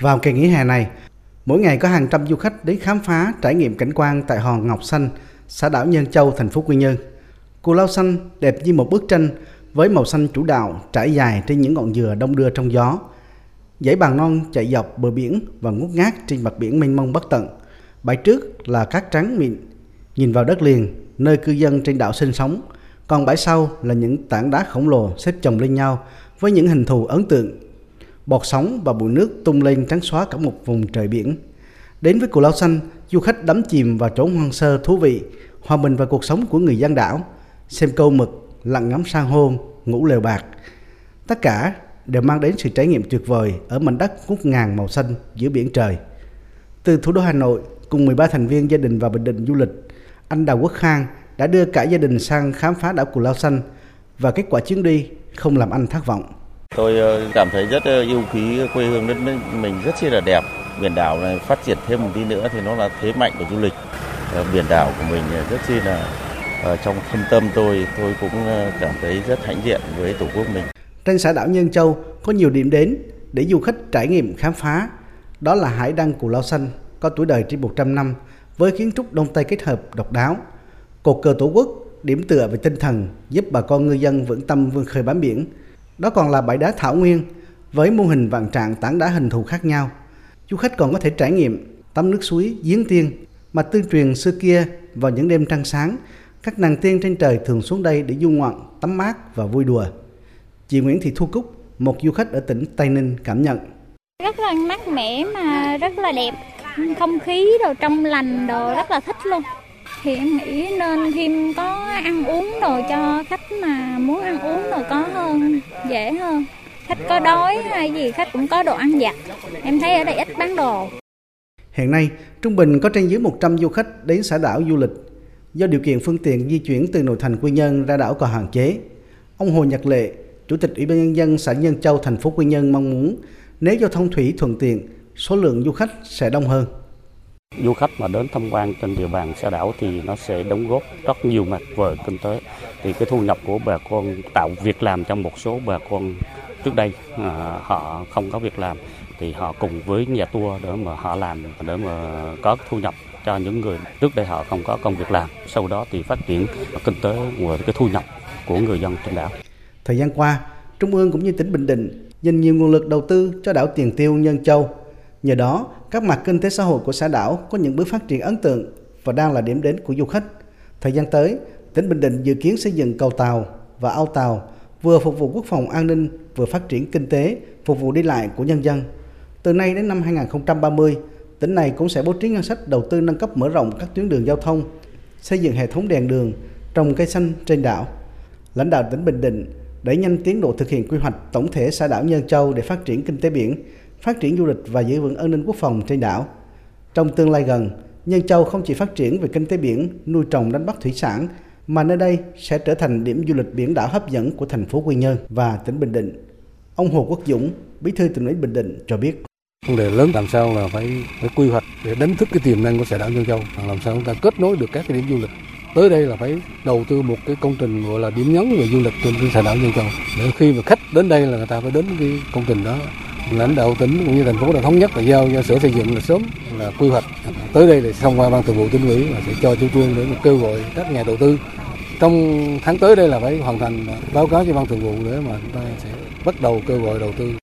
Vào kỳ nghỉ hè này, mỗi ngày có hàng trăm du khách đến khám phá trải nghiệm cảnh quan tại hòn Ngọc Xanh, xã đảo Nhân Châu, thành phố Quy Nhơn. Cù lao xanh đẹp như một bức tranh với màu xanh chủ đạo trải dài trên những ngọn dừa đông đưa trong gió. Dãy bàn non chạy dọc bờ biển và ngút ngát trên mặt biển mênh mông bất tận. Bãi trước là cát trắng mịn, nhìn vào đất liền, nơi cư dân trên đảo sinh sống. Còn bãi sau là những tảng đá khổng lồ xếp chồng lên nhau với những hình thù ấn tượng. Bọt sóng và bụi nước tung lên trắng xóa cả một vùng trời biển. Đến với Cù Lao Xanh, du khách đắm chìm vào chốn hoang sơ thú vị, hòa mình vào cuộc sống của người dân đảo, xem câu mực, lặn ngắm san hô, ngủ lều bạc. Tất cả đều mang đến sự trải nghiệm tuyệt vời ở mảnh đất ngút ngàn màu xanh giữa biển trời. Từ thủ đô Hà Nội, cùng 13 thành viên gia đình vào Bình Định du lịch, anh Đào Quốc Khang đã đưa cả gia đình sang khám phá đảo Cù Lao Xanh và kết quả chuyến đi không làm anh thất vọng. Tôi ờ, cảm thấy rất ờ, yêu quý quê hương đất nước mình rất chi là đẹp. Biển đảo này phát triển thêm một tí nữa thì nó là thế mạnh của du lịch. Ờ, biển đảo của mình rất chi là trong thâm tâm tôi, tôi cũng cảm thấy rất hãnh diện với tổ quốc mình. Trên xã đảo Nhân Châu có nhiều điểm đến để du khách trải nghiệm khám phá. Đó là hải đăng Cù Lao Xanh, có tuổi đời trên 100 năm, với kiến trúc đông tây kết hợp độc đáo. Cột cờ tổ quốc, điểm tựa về tinh thần, giúp bà con ngư dân vững tâm vươn khơi bám biển. Đó còn là bãi đá thảo nguyên, với mô hình vạn trạng tảng đá hình thù khác nhau. Du khách còn có thể trải nghiệm tắm nước suối giếng tiên mà tương truyền xưa kia vào những đêm trăng sáng, các nàng tiên trên trời thường xuống đây để du ngoạn, tắm mát và vui đùa. Chị Nguyễn Thị Thu Cúc, một du khách ở tỉnh Tây Ninh cảm nhận. Rất là mát mẻ mà rất là đẹp, không khí đồ trong lành đồ rất là thích luôn. Thì em nghĩ nên thêm có ăn uống đồ cho khách mà muốn ăn uống đồ có hơn, dễ hơn. Khách có đói hay gì khách cũng có đồ ăn giặt Em thấy ở đây ít bán đồ. Hiện nay, trung bình có trên dưới 100 du khách đến xã đảo du lịch. Do điều kiện phương tiện di chuyển từ nội thành Quy Nhơn ra đảo còn hạn chế, ông Hồ Nhật Lệ, Chủ tịch Ủy ban nhân dân xã Nhân Châu, thành phố Quy Nhơn mong muốn nếu giao thông thủy thuận tiện, số lượng du khách sẽ đông hơn. Du khách mà đến tham quan trên địa bàn xã đảo thì nó sẽ đóng góp rất nhiều mặt về kinh tế. Thì cái thu nhập của bà con tạo việc làm cho một số bà con trước đây à, họ không có việc làm thì họ cùng với nhà tour để mà họ làm để mà có thu nhập cho những người trước đây họ không có công việc làm. Sau đó thì phát triển kinh tế và cái thu nhập của người dân trên đảo. Thời gian qua, Trung ương cũng như tỉnh Bình Định dành nhiều nguồn lực đầu tư cho đảo Tiền Tiêu Nhân Châu. Nhờ đó, các mặt kinh tế xã hội của xã đảo có những bước phát triển ấn tượng và đang là điểm đến của du khách. Thời gian tới, tỉnh Bình Định dự kiến xây dựng cầu tàu và ao tàu vừa phục vụ quốc phòng an ninh, vừa phát triển kinh tế, phục vụ đi lại của nhân dân. Từ nay đến năm 2030, tỉnh này cũng sẽ bố trí ngân sách đầu tư nâng cấp mở rộng các tuyến đường giao thông, xây dựng hệ thống đèn đường, trồng cây xanh trên đảo. Lãnh đạo tỉnh Bình Định đẩy nhanh tiến độ thực hiện quy hoạch tổng thể xã đảo Nhân Châu để phát triển kinh tế biển, phát triển du lịch và giữ vững an ninh quốc phòng trên đảo. Trong tương lai gần, Nhân Châu không chỉ phát triển về kinh tế biển, nuôi trồng đánh bắt thủy sản, mà nơi đây sẽ trở thành điểm du lịch biển đảo hấp dẫn của thành phố Quy Nhơn và tỉnh Bình Định. Ông Hồ Quốc Dũng, Bí thư tỉnh ủy Bình Định cho biết. Vấn đề lớn làm sao là phải, phải quy hoạch để đánh thức cái tiềm năng của xã đảo Nhân Châu, làm sao chúng ta kết nối được các cái điểm du lịch tới đây là phải đầu tư một cái công trình gọi là điểm nhấn về du lịch trên cái xã đảo Nhân Châu để khi mà khách đến đây là người ta phải đến cái công trình đó lãnh đạo tỉnh cũng như thành phố đã thống nhất là giao cho sở xây dựng là sớm là quy hoạch. Tới đây là thông qua ban thường vụ tỉnh ủy và sẽ cho chủ trương để kêu gọi các nhà đầu tư. Trong tháng tới đây là phải hoàn thành, báo cáo cho ban thường vụ để mà chúng ta sẽ bắt đầu kêu gọi đầu tư.